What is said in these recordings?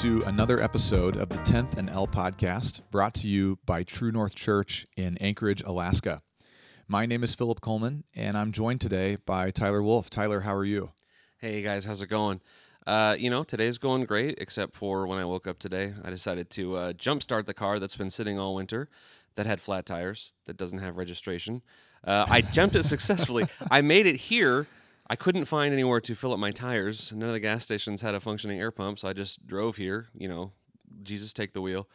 to another episode of the 10th and L podcast brought to you by True North Church in Anchorage, Alaska. My name is Philip Coleman, and I'm joined today by Tyler Wolfe. Tyler, how are you? Hey guys, how's it going? Uh, you know, today's going great, except for when I woke up today. I decided to uh, jumpstart the car that's been sitting all winter that had flat tires, that doesn't have registration. Uh, I jumped it successfully. I made it here. I couldn't find anywhere to fill up my tires. None of the gas stations had a functioning air pump, so I just drove here. You know, Jesus take the wheel.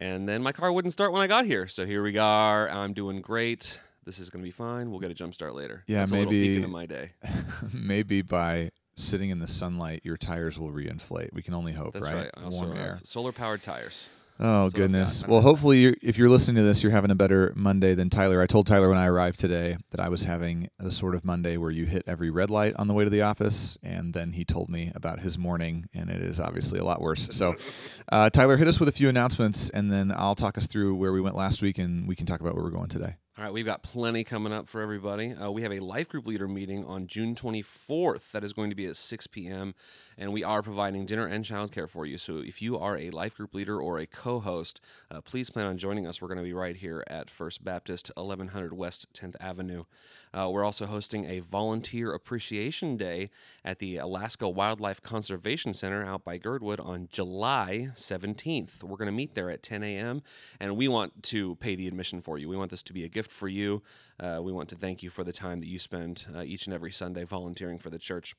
And then my car wouldn't start when I got here. So here we are. I'm doing great. This is going to be fine. We'll get a jump start later. Yeah, That's a maybe- into my day. Maybe by sitting in the sunlight, your tires will reinflate. We can only hope, That's right? right. I also Warm air. solar powered tires. Oh I've goodness. Well, hopefully, you're, if you're listening to this, you're having a better Monday than Tyler. I told Tyler when I arrived today that I was having the sort of Monday where you hit every red light on the way to the office, and then he told me about his morning, and it is obviously a lot worse. So, uh, Tyler, hit us with a few announcements, and then I'll talk us through where we went last week, and we can talk about where we're going today. All right, we've got plenty coming up for everybody. Uh, we have a life group leader meeting on June 24th that is going to be at 6 p.m. And we are providing dinner and childcare for you. So if you are a life group leader or a co host, uh, please plan on joining us. We're going to be right here at First Baptist, 1100 West 10th Avenue. Uh, we're also hosting a volunteer appreciation day at the Alaska Wildlife Conservation Center out by Girdwood on July 17th. We're going to meet there at 10 a.m. and we want to pay the admission for you. We want this to be a gift for you. Uh, we want to thank you for the time that you spend uh, each and every Sunday volunteering for the church.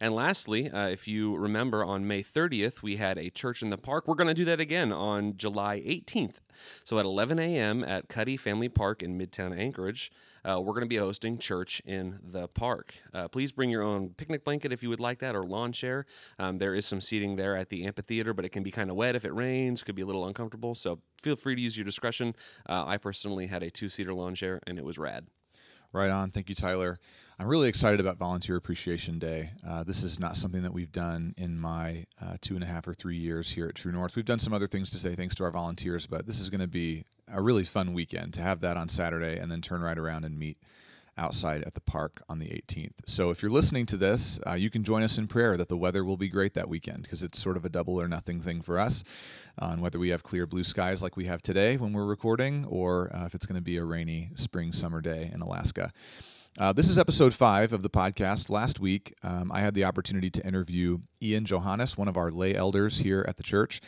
And lastly, uh, if you remember, on May 30th, we had a church in the park. We're going to do that again on July 18th. So at 11 a.m. at Cuddy Family Park in Midtown Anchorage, uh, we're going to be hosting church in the park. Uh, please bring your own picnic blanket if you would like that, or lawn chair. Um, there is some seating there at the amphitheater, but it can be kind of wet if it rains, could be a little uncomfortable. So feel free to use your discretion. Uh, I personally had a two seater lawn chair, and it was rad. Right on. Thank you, Tyler. I'm really excited about Volunteer Appreciation Day. Uh, this is not something that we've done in my uh, two and a half or three years here at True North. We've done some other things to say thanks to our volunteers, but this is going to be a really fun weekend to have that on Saturday and then turn right around and meet outside at the park on the 18th. So if you're listening to this, uh, you can join us in prayer that the weather will be great that weekend because it's sort of a double or nothing thing for us on whether we have clear blue skies like we have today when we're recording or uh, if it's going to be a rainy spring summer day in Alaska. Uh, this is episode five of the podcast. Last week, um, I had the opportunity to interview Ian Johannes, one of our lay elders here at the church,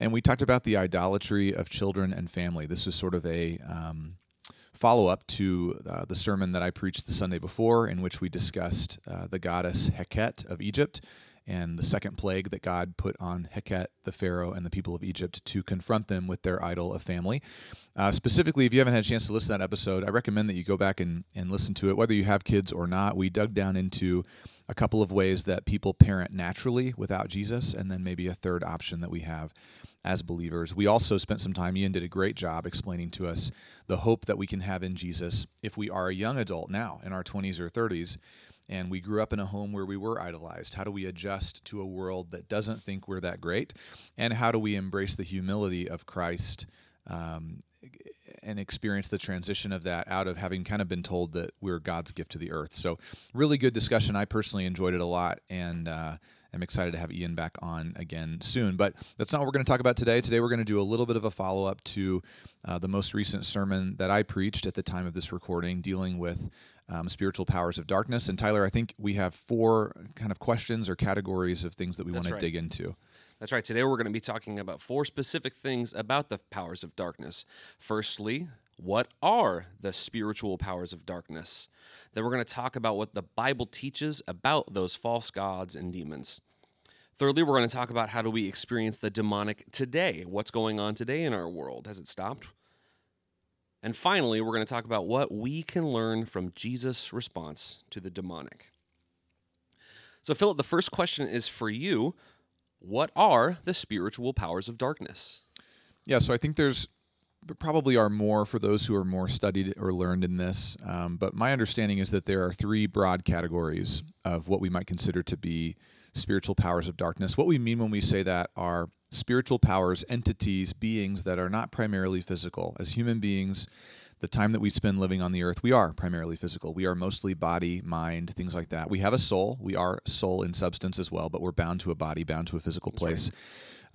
and we talked about the idolatry of children and family. This was sort of a um, follow up to uh, the sermon that I preached the Sunday before, in which we discussed uh, the goddess Heket of Egypt and the second plague that God put on Heket, the Pharaoh, and the people of Egypt to confront them with their idol of family. Uh, specifically, if you haven't had a chance to listen to that episode, I recommend that you go back and, and listen to it, whether you have kids or not. We dug down into a couple of ways that people parent naturally without Jesus, and then maybe a third option that we have as believers. We also spent some time, Ian did a great job explaining to us the hope that we can have in Jesus if we are a young adult now in our 20s or 30s and we grew up in a home where we were idolized. How do we adjust to a world that doesn't think we're that great? And how do we embrace the humility of Christ um, and experience the transition of that out of having kind of been told that we're God's gift to the earth? So, really good discussion. I personally enjoyed it a lot. And, uh, I'm excited to have Ian back on again soon. But that's not what we're going to talk about today. Today, we're going to do a little bit of a follow up to uh, the most recent sermon that I preached at the time of this recording, dealing with um, spiritual powers of darkness. And Tyler, I think we have four kind of questions or categories of things that we want right. to dig into. That's right. Today we're going to be talking about four specific things about the powers of darkness. Firstly, what are the spiritual powers of darkness? Then we're going to talk about what the Bible teaches about those false gods and demons. Thirdly, we're going to talk about how do we experience the demonic today? What's going on today in our world? Has it stopped? And finally, we're going to talk about what we can learn from Jesus' response to the demonic. So, Philip, the first question is for you What are the spiritual powers of darkness? Yeah, so I think there's there probably are more for those who are more studied or learned in this. Um, but my understanding is that there are three broad categories of what we might consider to be spiritual powers of darkness. What we mean when we say that are spiritual powers, entities, beings that are not primarily physical. As human beings, the time that we spend living on the earth, we are primarily physical. We are mostly body, mind, things like that. We have a soul. We are soul in substance as well, but we're bound to a body, bound to a physical place.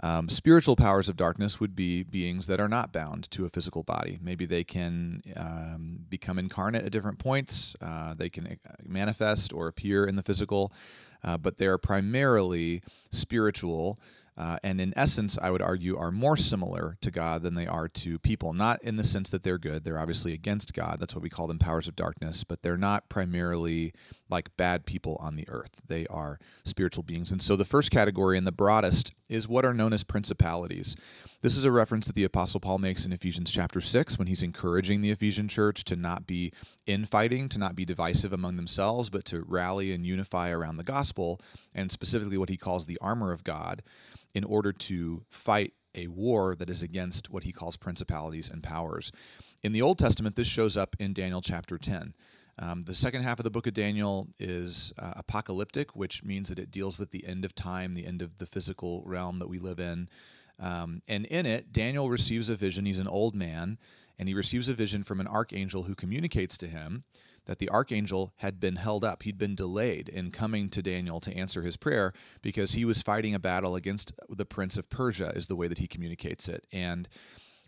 Um, spiritual powers of darkness would be beings that are not bound to a physical body. Maybe they can um, become incarnate at different points, uh, they can uh, manifest or appear in the physical, uh, but they are primarily spiritual uh, and in essence, I would argue, are more similar to God than they are to people. Not in the sense that they're good, they're obviously against God. That's what we call them powers of darkness, but they're not primarily like bad people on the earth. They are spiritual beings. And so the first category and the broadest is what are known as principalities. This is a reference that the Apostle Paul makes in Ephesians chapter 6 when he's encouraging the Ephesian church to not be infighting, to not be divisive among themselves, but to rally and unify around the gospel, and specifically what he calls the armor of God in order to fight a war that is against what he calls principalities and powers. In the Old Testament, this shows up in Daniel chapter 10. Um, the second half of the book of Daniel is uh, apocalyptic, which means that it deals with the end of time, the end of the physical realm that we live in. Um, and in it, Daniel receives a vision. He's an old man, and he receives a vision from an archangel who communicates to him that the archangel had been held up. He'd been delayed in coming to Daniel to answer his prayer because he was fighting a battle against the prince of Persia, is the way that he communicates it. And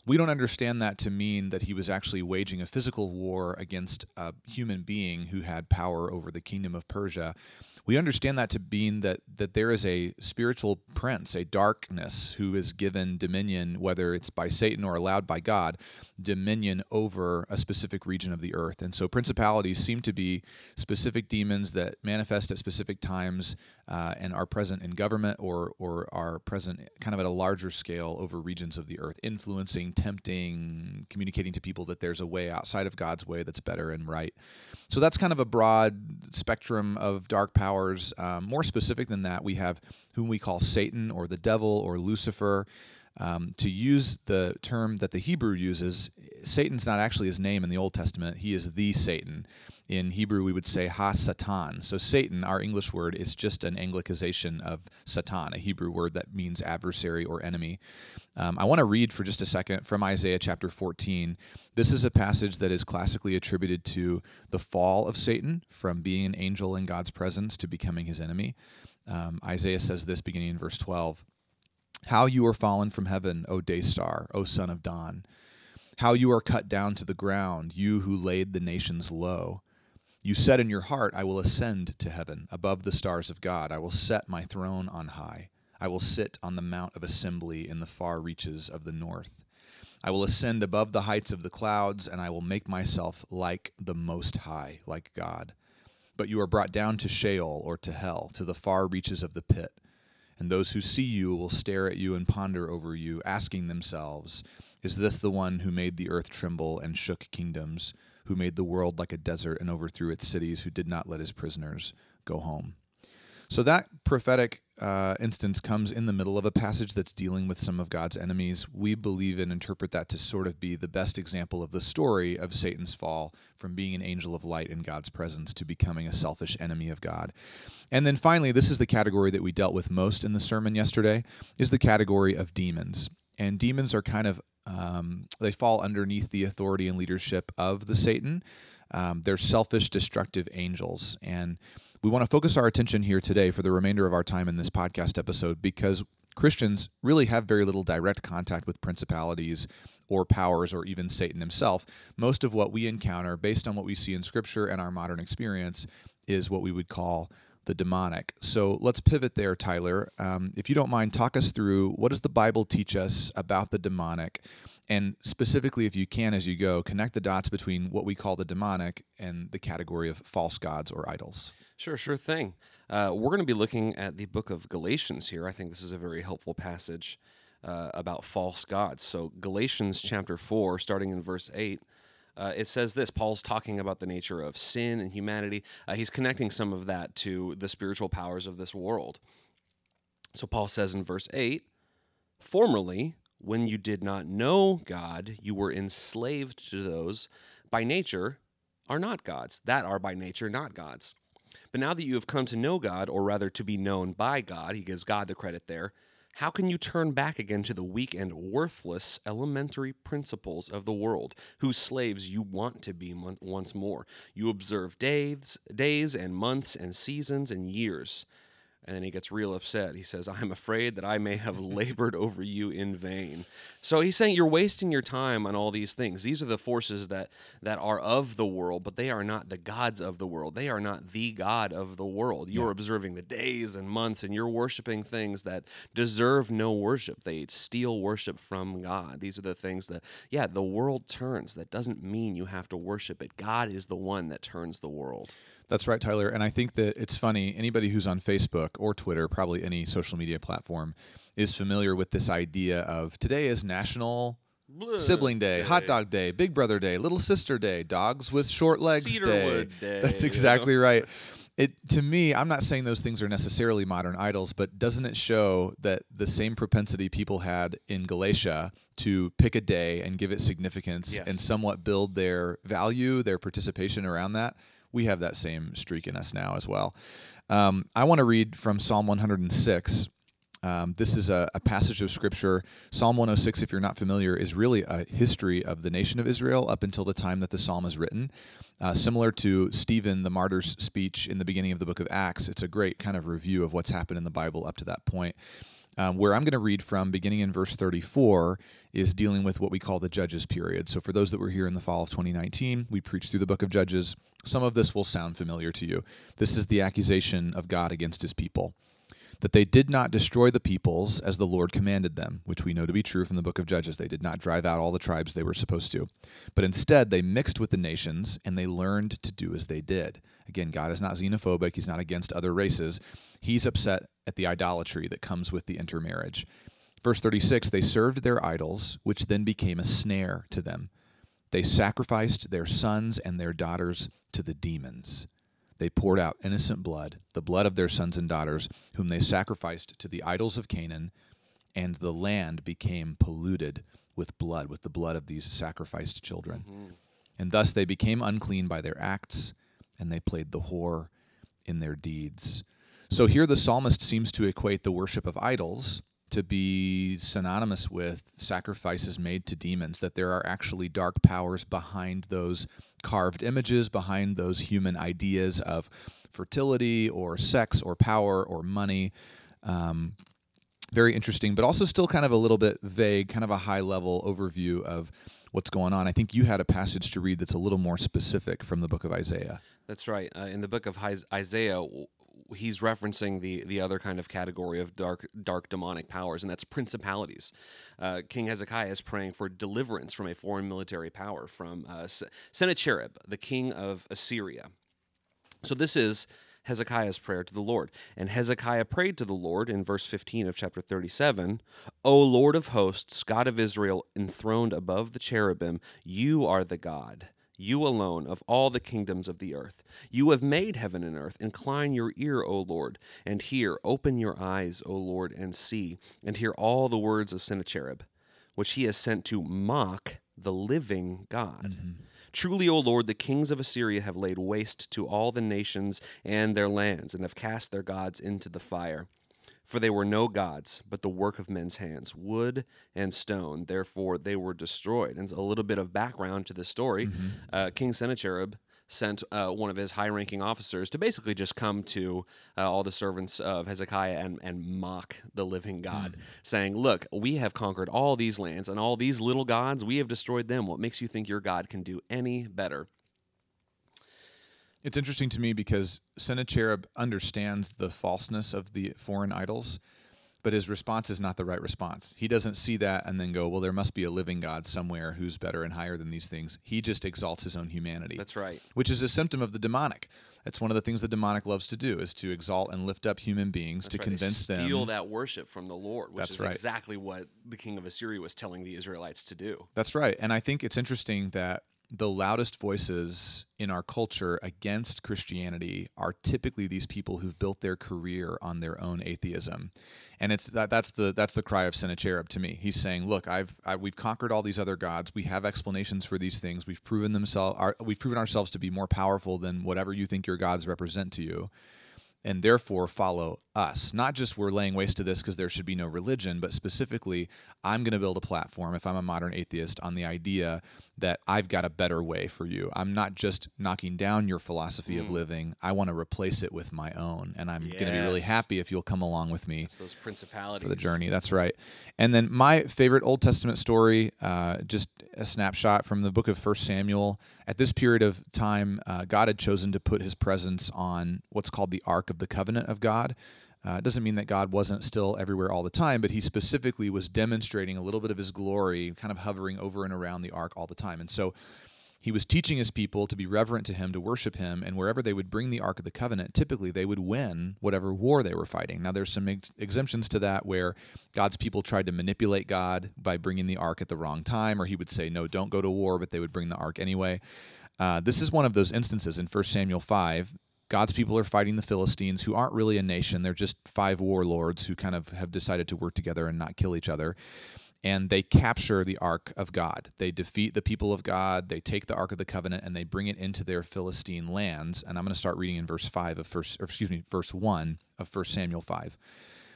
we don't understand that to mean that he was actually waging a physical war against a human being who had power over the kingdom of Persia we understand that to mean that that there is a spiritual prince, a darkness who is given dominion, whether it's by Satan or allowed by God, dominion over a specific region of the earth. And so principalities seem to be specific demons that manifest at specific times uh, and are present in government or or are present kind of at a larger scale over regions of the earth, influencing, tempting, communicating to people that there's a way outside of God's way that's better and right. So that's kind of a broad spectrum of dark powers. Um, more specific than that, we have whom we call Satan or the devil or Lucifer. Um, to use the term that the Hebrew uses, Satan's not actually his name in the Old Testament. He is the Satan. In Hebrew, we would say Ha Satan. So, Satan, our English word, is just an Anglicization of Satan, a Hebrew word that means adversary or enemy. Um, I want to read for just a second from Isaiah chapter 14. This is a passage that is classically attributed to the fall of Satan from being an angel in God's presence to becoming his enemy. Um, Isaiah says this beginning in verse 12 How you are fallen from heaven, O day star, O son of dawn. How you are cut down to the ground, you who laid the nations low. You said in your heart, I will ascend to heaven, above the stars of God. I will set my throne on high. I will sit on the mount of assembly in the far reaches of the north. I will ascend above the heights of the clouds, and I will make myself like the Most High, like God. But you are brought down to Sheol or to hell, to the far reaches of the pit. And those who see you will stare at you and ponder over you, asking themselves, Is this the one who made the earth tremble and shook kingdoms? who made the world like a desert and overthrew its cities, who did not let his prisoners go home. So that prophetic uh, instance comes in the middle of a passage that's dealing with some of God's enemies. We believe and interpret that to sort of be the best example of the story of Satan's fall from being an angel of light in God's presence to becoming a selfish enemy of God. And then finally, this is the category that we dealt with most in the sermon yesterday, is the category of demons. And demons are kind of um, they fall underneath the authority and leadership of the Satan. Um, they're selfish, destructive angels. And we want to focus our attention here today for the remainder of our time in this podcast episode because Christians really have very little direct contact with principalities or powers or even Satan himself. Most of what we encounter, based on what we see in Scripture and our modern experience, is what we would call the demonic. So let's pivot there, Tyler. Um, if you don't mind, talk us through what does the Bible teach us about the demonic, and specifically, if you can, as you go, connect the dots between what we call the demonic and the category of false gods or idols. Sure, sure thing. Uh, we're going to be looking at the book of Galatians here. I think this is a very helpful passage uh, about false gods. So, Galatians chapter 4, starting in verse 8 uh, it says this Paul's talking about the nature of sin and humanity. Uh, he's connecting some of that to the spiritual powers of this world. So Paul says in verse 8 Formerly, when you did not know God, you were enslaved to those by nature are not gods, that are by nature not gods. But now that you have come to know God, or rather to be known by God, he gives God the credit there, how can you turn back again to the weak and worthless elementary principles of the world, whose slaves you want to be once more? You observe days, days and months and seasons and years. And then he gets real upset. He says, I'm afraid that I may have labored over you in vain. So he's saying you're wasting your time on all these things. These are the forces that, that are of the world, but they are not the gods of the world. They are not the God of the world. You're observing the days and months, and you're worshiping things that deserve no worship. They steal worship from God. These are the things that, yeah, the world turns. That doesn't mean you have to worship it. God is the one that turns the world. That's right, Tyler. And I think that it's funny. Anybody who's on Facebook or Twitter, probably any social media platform, is familiar with this idea of today is National Sibling Day, Hot Dog Day, Big Brother Day, Little Sister Day, Dogs with Short Legs Day. Day, That's you exactly know? right. It to me, I'm not saying those things are necessarily modern idols, but doesn't it show that the same propensity people had in Galatia to pick a day and give it significance Yes. and somewhat build their value, their participation around that? We have that same streak in us now as well. Um, I want to read from Psalm 106. Um, this is a, a passage of scripture. Psalm 106, if you're not familiar, is really a history of the nation of Israel up until the time that the psalm is written. Uh, similar to Stephen, the martyr's speech in the beginning of the book of Acts, it's a great kind of review of what's happened in the Bible up to that point. Um, where I'm going to read from, beginning in verse 34, is dealing with what we call the Judges period. So, for those that were here in the fall of 2019, we preached through the book of Judges. Some of this will sound familiar to you. This is the accusation of God against his people that they did not destroy the peoples as the Lord commanded them, which we know to be true from the book of Judges. They did not drive out all the tribes they were supposed to. But instead, they mixed with the nations and they learned to do as they did. Again, God is not xenophobic, He's not against other races. He's upset at the idolatry that comes with the intermarriage. Verse 36 They served their idols, which then became a snare to them. They sacrificed their sons and their daughters to the demons. They poured out innocent blood, the blood of their sons and daughters, whom they sacrificed to the idols of Canaan, and the land became polluted with blood, with the blood of these sacrificed children. Mm-hmm. And thus they became unclean by their acts, and they played the whore in their deeds. So here the psalmist seems to equate the worship of idols to be synonymous with sacrifices made to demons, that there are actually dark powers behind those carved images, behind those human ideas of fertility or sex or power or money. Um, very interesting, but also still kind of a little bit vague, kind of a high level overview of what's going on. I think you had a passage to read that's a little more specific from the book of Isaiah. That's right. Uh, in the book of Isaiah, he's referencing the the other kind of category of dark dark demonic powers, and that's principalities. Uh, King Hezekiah is praying for deliverance from a foreign military power, from uh, Sennacherib, the king of Assyria. So this is Hezekiah's prayer to the Lord. And Hezekiah prayed to the Lord in verse 15 of chapter 37 O Lord of hosts, God of Israel, enthroned above the cherubim, you are the God. You alone of all the kingdoms of the earth. You have made heaven and earth. Incline your ear, O Lord, and hear. Open your eyes, O Lord, and see, and hear all the words of Sennacherib, which he has sent to mock the living God. Mm-hmm. Truly, O Lord, the kings of Assyria have laid waste to all the nations and their lands, and have cast their gods into the fire. For they were no gods, but the work of men's hands, wood and stone. Therefore, they were destroyed. And a little bit of background to this story uh, King Sennacherib sent uh, one of his high ranking officers to basically just come to uh, all the servants of Hezekiah and, and mock the living God, saying, Look, we have conquered all these lands, and all these little gods, we have destroyed them. What makes you think your God can do any better? It's interesting to me because Sennacherib understands the falseness of the foreign idols, but his response is not the right response. He doesn't see that and then go, well, there must be a living God somewhere who's better and higher than these things. He just exalts his own humanity. That's right. Which is a symptom of the demonic. That's one of the things the demonic loves to do is to exalt and lift up human beings That's to right. They convince them to steal that worship from the Lord, which That's is right. exactly what the king of Assyria was telling the Israelites to do. That's right. And I think it's interesting that the loudest voices in our culture against Christianity are typically these people who've built their career on their own atheism. And it's that that's the that's the cry of Sennacherib to me. He's saying, "Look, I've I, we've conquered all these other gods. We have explanations for these things. We've proven themselves our, we've proven ourselves to be more powerful than whatever you think your gods represent to you." And therefore follow us. Not just we're laying waste to this because there should be no religion, but specifically, I'm going to build a platform, if I'm a modern atheist, on the idea that I've got a better way for you. I'm not just knocking down your philosophy mm. of living, I want to replace it with my own. And I'm yes. going to be really happy if you'll come along with me. It's those principalities. For the journey. That's right. And then my favorite Old Testament story, uh, just a snapshot from the book of First Samuel. At this period of time, uh, God had chosen to put his presence on what's called the Ark of the Covenant of God. Uh, it doesn't mean that God wasn't still everywhere all the time, but he specifically was demonstrating a little bit of his glory, kind of hovering over and around the ark all the time. And so he was teaching his people to be reverent to him, to worship him, and wherever they would bring the Ark of the Covenant, typically they would win whatever war they were fighting. Now, there's some ex- exemptions to that where God's people tried to manipulate God by bringing the Ark at the wrong time, or he would say, No, don't go to war, but they would bring the Ark anyway. Uh, this is one of those instances in 1 Samuel 5. God's people are fighting the Philistines, who aren't really a nation. They're just five warlords who kind of have decided to work together and not kill each other and they capture the ark of God. They defeat the people of God, they take the ark of the covenant and they bring it into their Philistine lands. And I'm going to start reading in verse 5 of first or excuse me, verse 1 of 1 Samuel 5.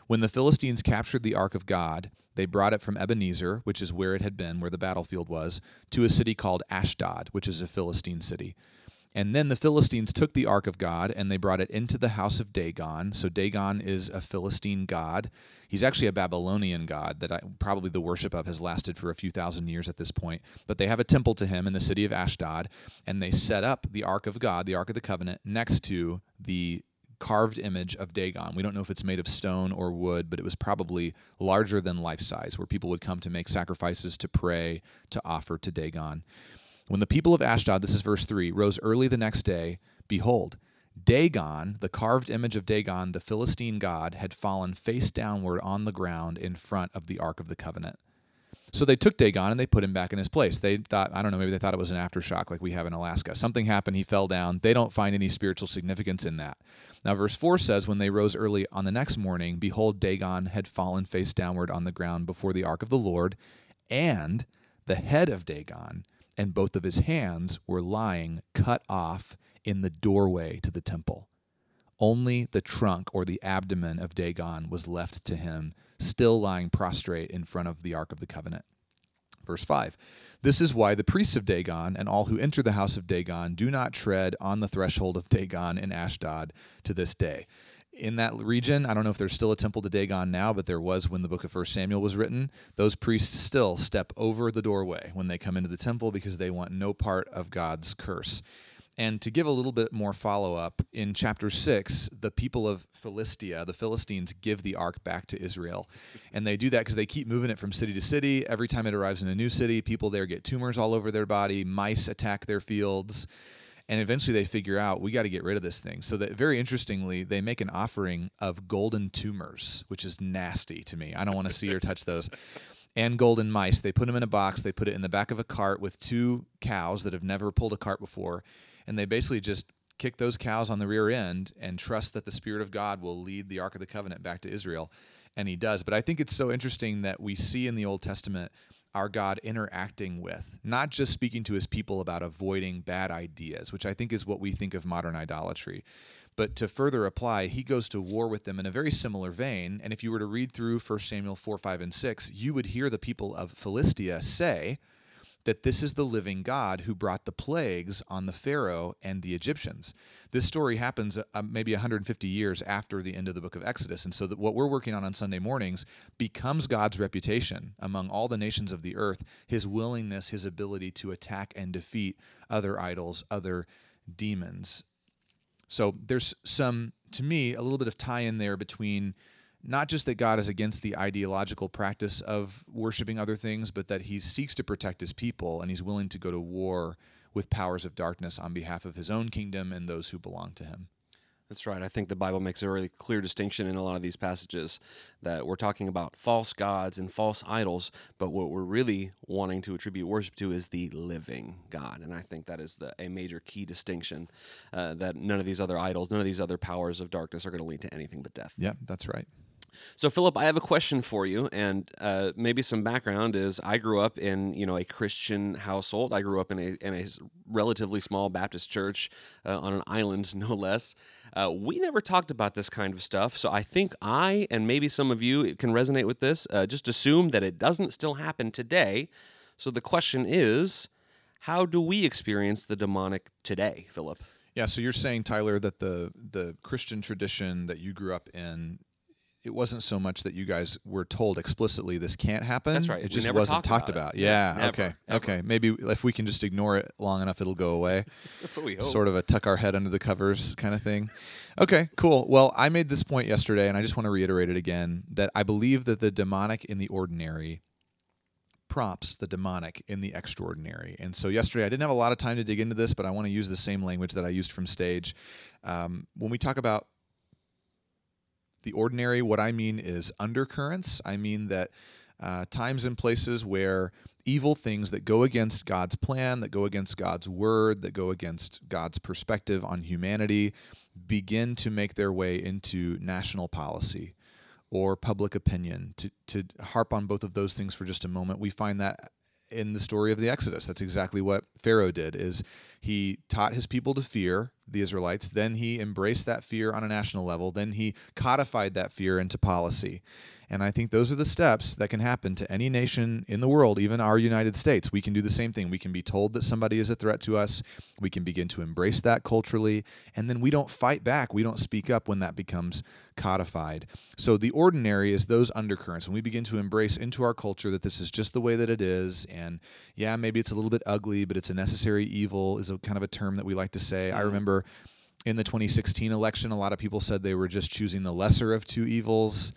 When the Philistines captured the ark of God, they brought it from Ebenezer, which is where it had been, where the battlefield was, to a city called Ashdod, which is a Philistine city. And then the Philistines took the ark of God and they brought it into the house of Dagon. So Dagon is a Philistine god. He's actually a Babylonian god that I, probably the worship of has lasted for a few thousand years at this point. But they have a temple to him in the city of Ashdod, and they set up the ark of God, the ark of the covenant, next to the carved image of Dagon. We don't know if it's made of stone or wood, but it was probably larger than life size, where people would come to make sacrifices, to pray, to offer to Dagon. When the people of Ashdod, this is verse 3, rose early the next day, behold, Dagon, the carved image of Dagon, the Philistine god, had fallen face downward on the ground in front of the Ark of the Covenant. So they took Dagon and they put him back in his place. They thought, I don't know, maybe they thought it was an aftershock like we have in Alaska. Something happened, he fell down. They don't find any spiritual significance in that. Now, verse 4 says, When they rose early on the next morning, behold, Dagon had fallen face downward on the ground before the ark of the Lord, and the head of Dagon and both of his hands were lying cut off in the doorway to the temple. Only the trunk or the abdomen of Dagon was left to him, still lying prostrate in front of the Ark of the Covenant. Verse 5 This is why the priests of Dagon and all who enter the house of Dagon do not tread on the threshold of Dagon in Ashdod to this day in that region. I don't know if there's still a temple to Dagon now, but there was when the book of First Samuel was written. Those priests still step over the doorway when they come into the temple because they want no part of God's curse. And to give a little bit more follow up, in chapter 6, the people of Philistia, the Philistines, give the ark back to Israel. And they do that because they keep moving it from city to city. Every time it arrives in a new city, people there get tumors all over their body, mice attack their fields and eventually they figure out we got to get rid of this thing. So that very interestingly they make an offering of golden tumors which is nasty to me. I don't want to see or touch those. And golden mice. They put them in a box. They put it in the back of a cart with two cows that have never pulled a cart before and they basically just kick those cows on the rear end and trust that the spirit of god will lead the ark of the covenant back to israel and he does. But i think it's so interesting that we see in the old testament our God interacting with, not just speaking to his people about avoiding bad ideas, which I think is what we think of modern idolatry. But to further apply, he goes to war with them in a very similar vein. And if you were to read through 1 Samuel 4, 5, and 6, you would hear the people of Philistia say, that this is the living God who brought the plagues on the Pharaoh and the Egyptians. This story happens uh, maybe 150 years after the end of the book of Exodus. And so that what we're working on on Sunday mornings becomes God's reputation among all the nations of the earth, his willingness, his ability to attack and defeat other idols, other demons. So there's some, to me, a little bit of tie in there between not just that God is against the ideological practice of worshiping other things, but that he seeks to protect his people and he's willing to go to war with powers of darkness on behalf of his own kingdom and those who belong to him. That's right. I think the Bible makes a really clear distinction in a lot of these passages that we're talking about false gods and false idols, but what we're really wanting to attribute worship to is the living God. And I think that is the, a major key distinction uh, that none of these other idols, none of these other powers of darkness are going to lead to anything but death. Yeah, that's right. So, Philip, I have a question for you, and uh, maybe some background is I grew up in you know a Christian household. I grew up in a in a relatively small Baptist church uh, on an island, no less. Uh, we never talked about this kind of stuff, so I think I and maybe some of you can resonate with this. Uh, just assume that it doesn't still happen today. So the question is, how do we experience the demonic today, Philip? Yeah, so you're saying Tyler that the the Christian tradition that you grew up in it wasn't so much that you guys were told explicitly this can't happen. That's right. It We just never wasn't talked talked about about. Yeah, Yeah. never, okay. ever. Okay. Maybe if we can just ignore it long enough, it'll go away. That's what we hope. Sort of a tuck our head under the covers kind of thing. Okay, cool. Well, I made this point yesterday, and I just want to reiterate it again that I believe that the demonic in the ordinary prompts the demonic in the extraordinary. And so yesterday, I didn't have a lot of time to dig into this, but I want to use the same language that I used from stage. Um, when we talk about the ordinary, what I mean is undercurrents. I mean that uh, times and places where evil things that go against God's plan, that go against God's word, that go against God's perspective on humanity, begin to make their way into national policy or public opinion. To, to harp on both of those things for just a moment, we find that in the story of the Exodus. That's exactly what Pharaoh did is he taught his people to fear the Israelites, then he embraced that fear on a national level, then he codified that fear into policy. And I think those are the steps that can happen to any nation in the world, even our United States. We can do the same thing. We can be told that somebody is a threat to us. We can begin to embrace that culturally. And then we don't fight back. We don't speak up when that becomes codified. So the ordinary is those undercurrents. When we begin to embrace into our culture that this is just the way that it is. And yeah, maybe it's a little bit ugly, but it's a necessary evil, is a kind of a term that we like to say. I mm. remember in the 2016 election, a lot of people said they were just choosing the lesser of two evils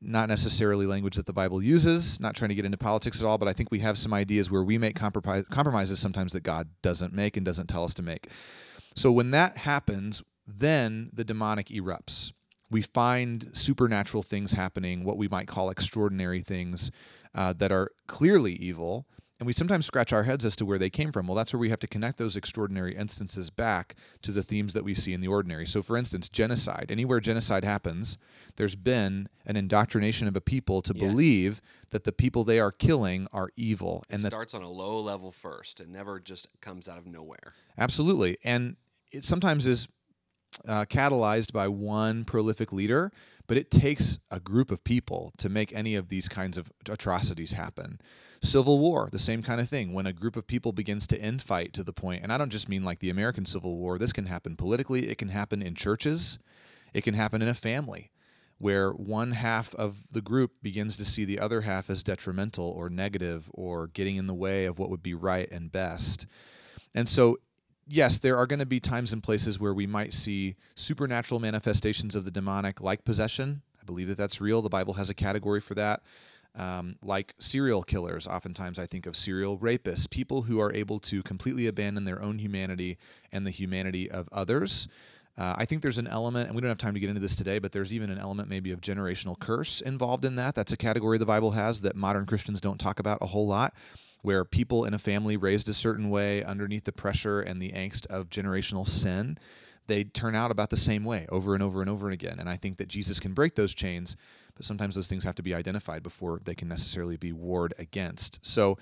not necessarily language that the Bible uses, not trying to get into politics at all, but I think we have some ideas where we make compromise, compromises sometimes that God doesn't make and doesn't tell us to make. So when that happens, then the demonic erupts. We find supernatural things happening, what we might call extraordinary things uh, that are clearly evil. And we sometimes scratch our heads as to where they came from. Well, that's where we have to connect those extraordinary instances back to the themes that we see in the ordinary. So, for instance, genocide. Anywhere genocide happens, there's been an indoctrination of a people to Yes. believe that the people they are killing are evil. It And that starts on a low level first. It never just comes out of nowhere. Absolutely. And it sometimes is uh, catalyzed by one prolific leader, but it takes a group of people to make any of these kinds of atrocities happen. Civil war, the same kind of thing. When a group of people begins to infight to the point, and I don't just mean like the American Civil War, this can happen politically, it can happen in churches, it can happen in a family where one half of the group begins to see the other half as detrimental or negative or getting in the way of what would be right and best. And so, yes, there are going to be times and places where we might see supernatural manifestations of the demonic, like possession. I believe that that's real. The Bible has a category for that. Um, like serial killers, oftentimes I think of serial rapists, people who are able to completely abandon their own humanity and the humanity of others. Uh, I think there's an element, and we don't have time to get into this today, but there's even an element maybe of generational curse involved in that. That's a category the Bible has that modern Christians don't talk about a whole lot, where people in a family raised a certain way underneath the pressure and the angst of generational sin, they turn out about the same way over and over and over again. And I think that Jesus can break those chains, but sometimes those things have to be identified before they can necessarily be warred against. So,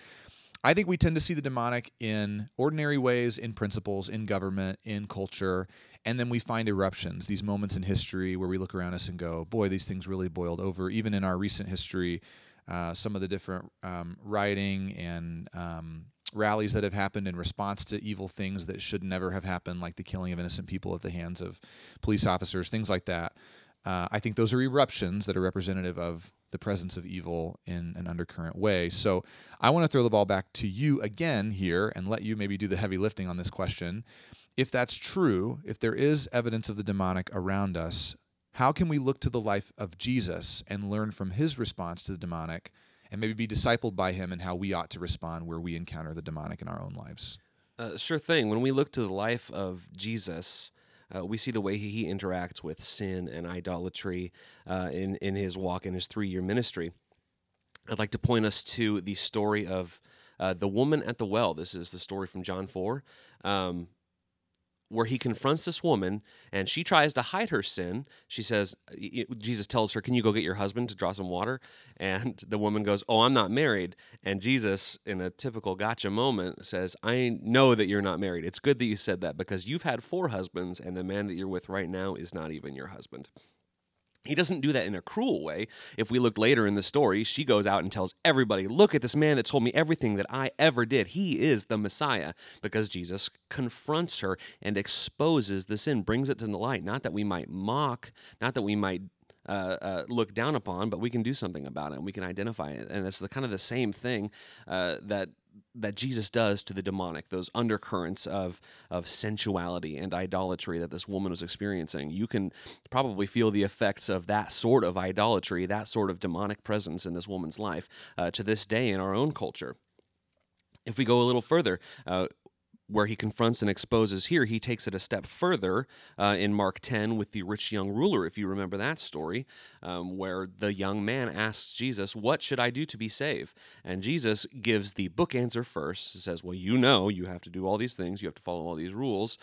I think we tend to see the demonic in ordinary ways, in principles, in government, in culture, and then we find eruptions, these moments in history where we look around us and go, boy, these things really boiled over. Even in our recent history, uh, some of the different um, rioting and um, rallies that have happened in response to evil things that should never have happened, like the killing of innocent people at the hands of police officers, things like that. Uh, I think those are eruptions that are representative of the presence of evil in an undercurrent way. So I want to throw the ball back to you again here and let you maybe do the heavy lifting on this question. If that's true, if there is evidence of the demonic around us, how can we look to the life of Jesus and learn from his response to the demonic and maybe be discipled by him and how we ought to respond where we encounter the demonic in our own lives? Uh, sure thing. When we look to the life of Jesus, uh, we see the way he interacts with sin and idolatry uh, in in his walk in his three year ministry. I'd like to point us to the story of uh, the woman at the well. This is the story from John four. Um, where he confronts this woman and she tries to hide her sin. She says, Jesus tells her, Can you go get your husband to draw some water? And the woman goes, Oh, I'm not married. And Jesus, in a typical gotcha moment, says, I know that you're not married. It's good that you said that because you've had four husbands, and the man that you're with right now is not even your husband. He doesn't do that in a cruel way. If we look later in the story, she goes out and tells everybody, Look at this man that told me everything that I ever did. He is the Messiah. Because Jesus confronts her and exposes the sin, brings it to the light. Not that we might mock, not that we might uh, uh, look down upon, but we can do something about it and we can identify it. And it's the kind of the same thing uh, that that Jesus does to the demonic, those undercurrents of of sensuality and idolatry that this woman was experiencing. You can probably feel the effects of that sort of idolatry, that sort of demonic presence in this woman's life uh, to this day in our own culture. If we go a little further, uh, where he confronts and exposes here, he takes it a step further uh, in Mark 10 with the rich young ruler, if you remember that story, um, where the young man asks Jesus, What should I do to be saved? And Jesus gives the book answer first. Says, Well, you know, you have to do all these things, you have to follow all these rules.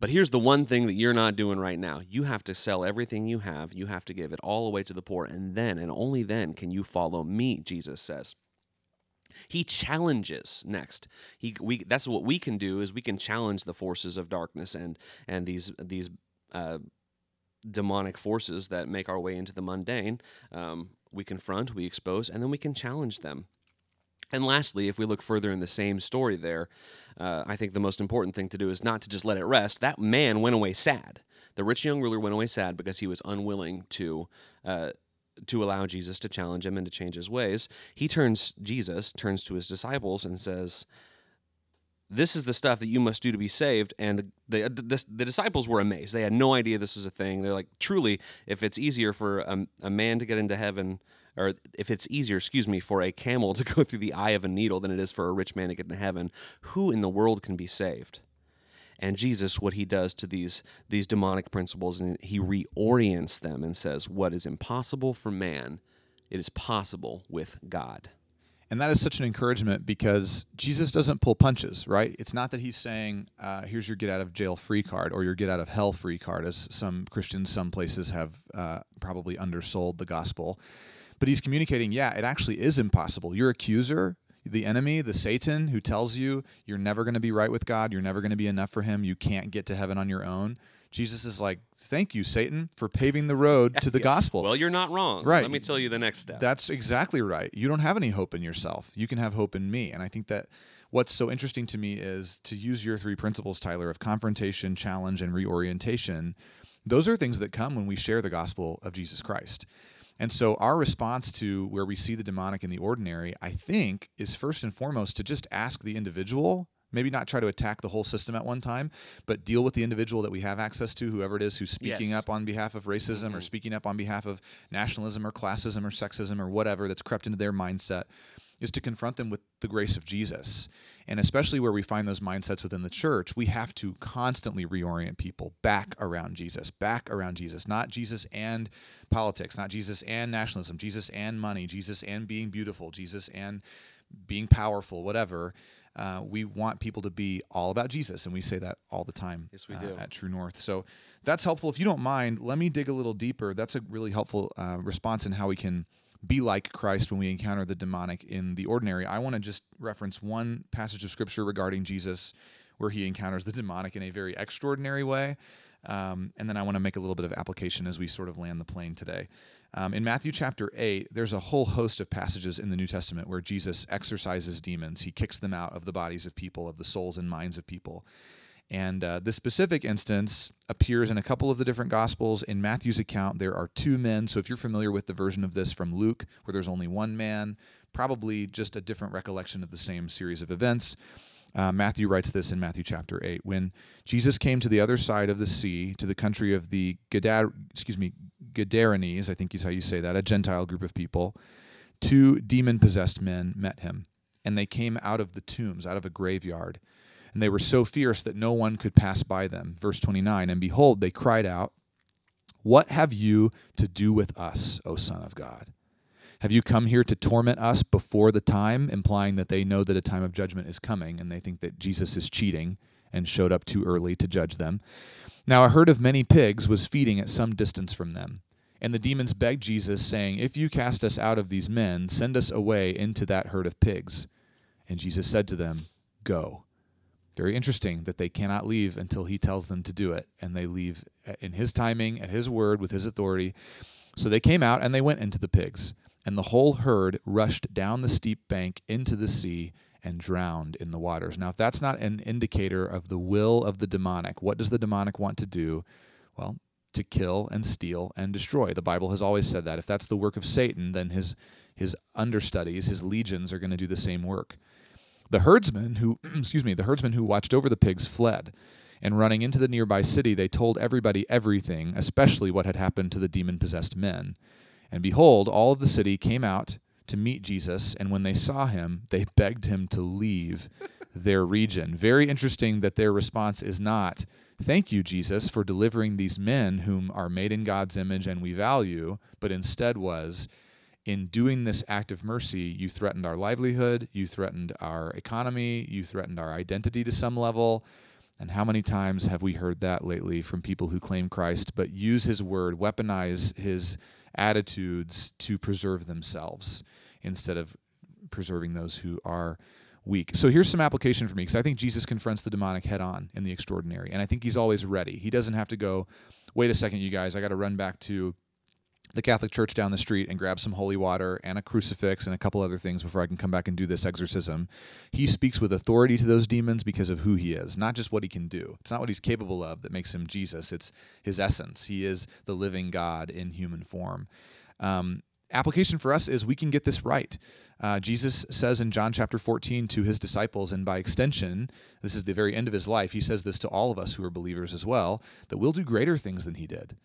But here's the one thing that you're not doing right now. You have to sell everything you have, you have to give it all away to the poor, and then, and only then, can you follow me, Jesus says. He challenges next. He we that's what we can do is we can challenge the forces of darkness and and these these uh, demonic forces that make our way into the mundane. Um, we confront, we expose, and then we can challenge them. And lastly, if we look further in the same story there, uh, I think the most important thing to do is not to just let it rest. That man went away sad. The rich young ruler went away sad because he was unwilling to uh, to allow Jesus to challenge him and to change his ways, he turns Jesus turns to his disciples and says, "This is the stuff that you must do to be saved." And the the, uh, the, the disciples were amazed; they had no idea this was a thing. They're like, "Truly, if it's easier for a, a man to get into heaven." Or if it's easier, excuse me, for a camel to go through the eye of a needle than it is for a rich man to get into heaven, who in the world can be saved? And Jesus what he does to these these demonic principles and he reorients them and says what is impossible for man it is possible with God. And that is such an encouragement because Jesus doesn't pull punches, right? It's not that he's saying, uh, here's your get out of jail free card or your get out of hell free card, as some Christians, some places have uh, probably undersold the gospel. But he's communicating, yeah, it actually is impossible. Your accuser, the enemy, the Satan, who tells you you're never going to be right with God, you're never going to be enough for Him, you can't get to heaven on your own. Jesus is like, thank you, Satan, for paving the road to the yeah. gospel. Well, you're not wrong. Right. Let me tell you the next step. That's exactly right. You don't have any hope in yourself. You can have hope in me. And I think that what's so interesting to me is to use your three principles, Tyler, of confrontation, challenge, and reorientation. Those are things that come when we share the gospel of Jesus Christ. And so our response to where we see the demonic in the ordinary, I think, is first and foremost to just ask the individual, maybe not try to attack the whole system at one time, but deal with the individual that we have access to, whoever it is who's speaking Yes. up on behalf of racism Mm-hmm. or speaking up on behalf of nationalism or classism or sexism or whatever that's crept into their mindset, is to confront them with the grace of Jesus. And especially where we find those mindsets within the church, we have to constantly reorient people back around Jesus, back around Jesus, not Jesus and politics, not Jesus and nationalism, Jesus and money, Jesus and being beautiful, Jesus and being powerful, whatever. Uh, we want people to be all about Jesus, and we say that all the time Yes, we uh, do. at True North. So that's helpful. If you don't mind, let me dig a little deeper. That's a really helpful uh, response in how we can be like Christ when we encounter the demonic in the ordinary. I want to just reference one passage of scripture regarding Jesus where he encounters the demonic in a very extraordinary way. Um, and then I want to make a little bit of application as we sort of land the plane today. Um, in Matthew chapter 8, there's a whole host of passages in the New Testament where Jesus exorcises demons. He kicks them out of the bodies of people, of the souls and minds of people. And uh, this specific instance appears in a couple of the different Gospels. In Matthew's account, there are two men. So if you're familiar with the version of this from Luke, where there's only one man, probably just a different recollection of the same series of events. Uh, Matthew writes this in Matthew chapter 8. When Jesus came to the other side of the sea, to the country of the Gadar, excuse me, Gadarenes, I think is how you say that, a Gentile group of people, two demon possessed men met him. And they came out of the tombs, out of a graveyard. And they were so fierce that no one could pass by them. Verse 29 And behold, they cried out, What have you to do with us, O Son of God? Have you come here to torment us before the time? Implying that they know that a time of judgment is coming and they think that Jesus is cheating and showed up too early to judge them. Now a herd of many pigs was feeding at some distance from them. And the demons begged Jesus, saying, If you cast us out of these men, send us away into that herd of pigs. And Jesus said to them, Go. Very interesting that they cannot leave until he tells them to do it. And they leave uh, in his timing, at his word, with his authority. So they came out and they went into the pigs. And the whole herd rushed down the steep bank into the sea and drowned in the waters. Now, if that's not an indicator of the will of the demonic, what does the demonic want to do? Well, to kill and steal and destroy. The Bible has always said that. If that's the work of Satan, then his his understudies, his legions are going to do the same work. The herdsmen who excuse me, the herdsmen who watched over the pigs fled. And running into the nearby city, they told everybody everything, especially what had happened to the demon possessed men. And behold, all of the city came out to meet Jesus, and when they saw him, they begged him to leave their region. Very interesting that their response is not, Thank you, Jesus, for delivering these men whom are made in God's image and we value, but instead was, in doing this act of mercy, you threatened our livelihood, you threatened our economy, you threatened our identity to some level. And how many times have we heard that lately from people who claim Christ but use his word, weaponize his attitudes to preserve themselves instead of preserving those who are weak. So here's some application for me because I think Jesus confronts the demonic head on in the extraordinary. And I think he's always ready. He doesn't have to go, wait a second, you guys, I got to run back to the Catholic Church down the street and grab some holy water and a crucifix and a couple other things before I can come back and do this exorcism. He speaks with authority to those demons because of who he is, not just what he can do. It's not what he's capable of that makes him Jesus, it's his essence. He is the living God in human form. Um, application for us is we can get this right. Uh, Jesus says in John chapter 14 to his disciples, and by extension, this is the very end of his life, he says this to all of us who are believers as well, that we'll do greater things than he did.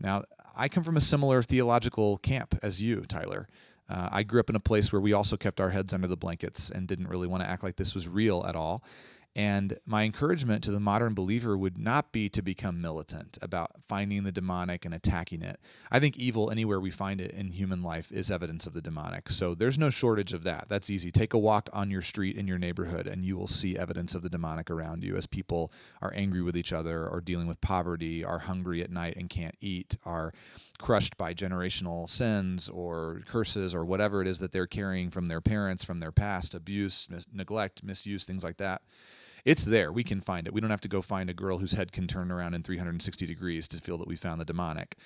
Now, I come from a similar theological camp as you, Tyler. Uh, I grew up in a place where we also kept our heads under the blankets and didn't really want to act like this was real at all. And my encouragement to the modern believer would not be to become militant about finding the demonic and attacking it. I think evil, anywhere we find it in human life, is evidence of the demonic. So there's no shortage of that. That's easy. Take a walk on your street in your neighborhood, and you will see evidence of the demonic around you as people are angry with each other, or dealing with poverty, are hungry at night and can't eat, are crushed by generational sins or curses or whatever it is that they're carrying from their parents, from their past, abuse, mis- neglect, misuse, things like that it's there. We can find it. We don't have to go find a girl whose head can turn around in 360 degrees to feel that we found the demonic.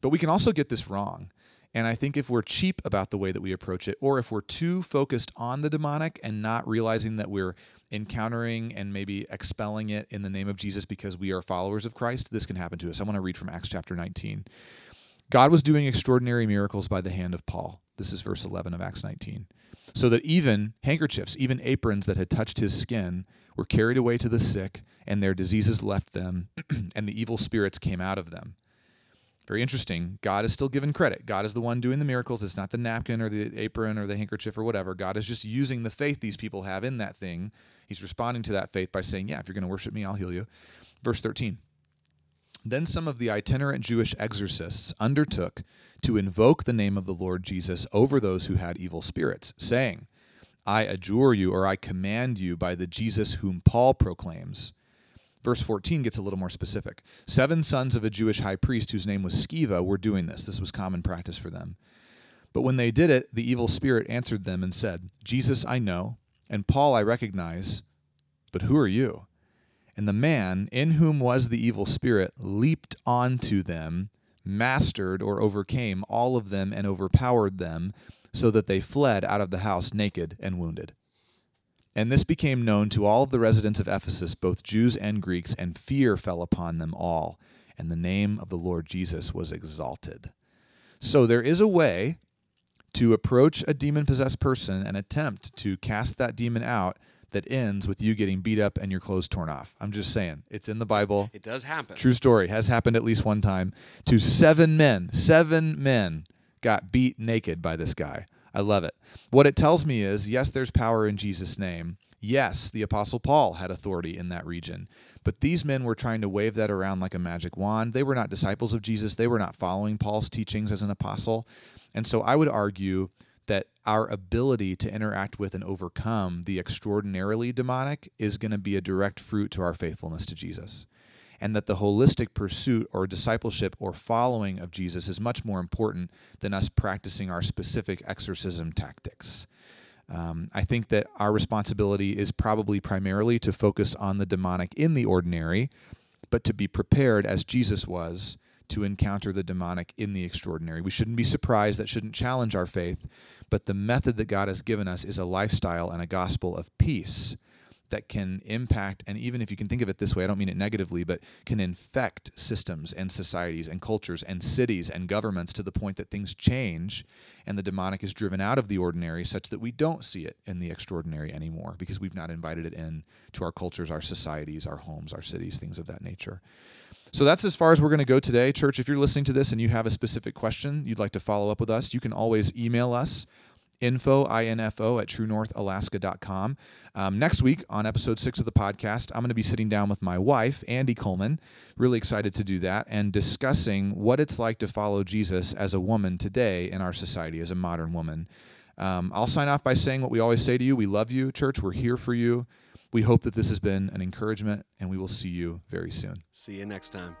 But we can also get this wrong. And I think if we're cheap about the way that we approach it, or if we're too focused on the demonic and not realizing that we're encountering and maybe expelling it in the name of Jesus because we are followers of Christ, this can happen to us. I want to read from Acts chapter 19. God was doing extraordinary miracles by the hand of Paul. This is verse 11 of Acts 19. So that even handkerchiefs, even aprons that had touched his skin, were carried away to the sick, and their diseases left them, and the evil spirits came out of them. Very interesting. God is still given credit. God is the one doing the miracles. It's not the napkin or the apron or the handkerchief or whatever. God is just using the faith these people have in that thing. He's responding to that faith by saying, Yeah, if you're going to worship me, I'll heal you. Verse 13. Then some of the itinerant Jewish exorcists undertook to invoke the name of the Lord Jesus over those who had evil spirits, saying, I adjure you or I command you by the Jesus whom Paul proclaims. Verse 14 gets a little more specific. Seven sons of a Jewish high priest whose name was Sceva were doing this. This was common practice for them. But when they did it, the evil spirit answered them and said, Jesus I know, and Paul I recognize, but who are you? And the man in whom was the evil spirit leaped onto them, mastered or overcame all of them, and overpowered them so that they fled out of the house naked and wounded. And this became known to all of the residents of Ephesus, both Jews and Greeks, and fear fell upon them all, and the name of the Lord Jesus was exalted. So there is a way to approach a demon possessed person and attempt to cast that demon out that ends with you getting beat up and your clothes torn off. I'm just saying, it's in the Bible. It does happen. True story. Has happened at least one time to seven men. Seven men got beat naked by this guy. I love it. What it tells me is yes, there's power in Jesus' name. Yes, the Apostle Paul had authority in that region. But these men were trying to wave that around like a magic wand. They were not disciples of Jesus, they were not following Paul's teachings as an apostle. And so I would argue that our ability to interact with and overcome the extraordinarily demonic is going to be a direct fruit to our faithfulness to Jesus. And that the holistic pursuit or discipleship or following of Jesus is much more important than us practicing our specific exorcism tactics. Um, I think that our responsibility is probably primarily to focus on the demonic in the ordinary, but to be prepared as Jesus was to encounter the demonic in the extraordinary. We shouldn't be surprised, that shouldn't challenge our faith, but the method that God has given us is a lifestyle and a gospel of peace that can impact, and even if you can think of it this way, I don't mean it negatively, but can infect systems and societies and cultures and cities and governments to the point that things change and the demonic is driven out of the ordinary such that we don't see it in the extraordinary anymore because we've not invited it in to our cultures, our societies, our homes, our cities, things of that nature. So that's as far as we're going to go today. Church, if you're listening to this and you have a specific question you'd like to follow up with us, you can always email us info, I-N-F-O, at truenorthalaska.com. Um, next week on episode six of the podcast, I'm going to be sitting down with my wife, Andy Coleman. Really excited to do that and discussing what it's like to follow Jesus as a woman today in our society, as a modern woman. Um, I'll sign off by saying what we always say to you. We love you, church. We're here for you. We hope that this has been an encouragement, and we will see you very soon. See you next time.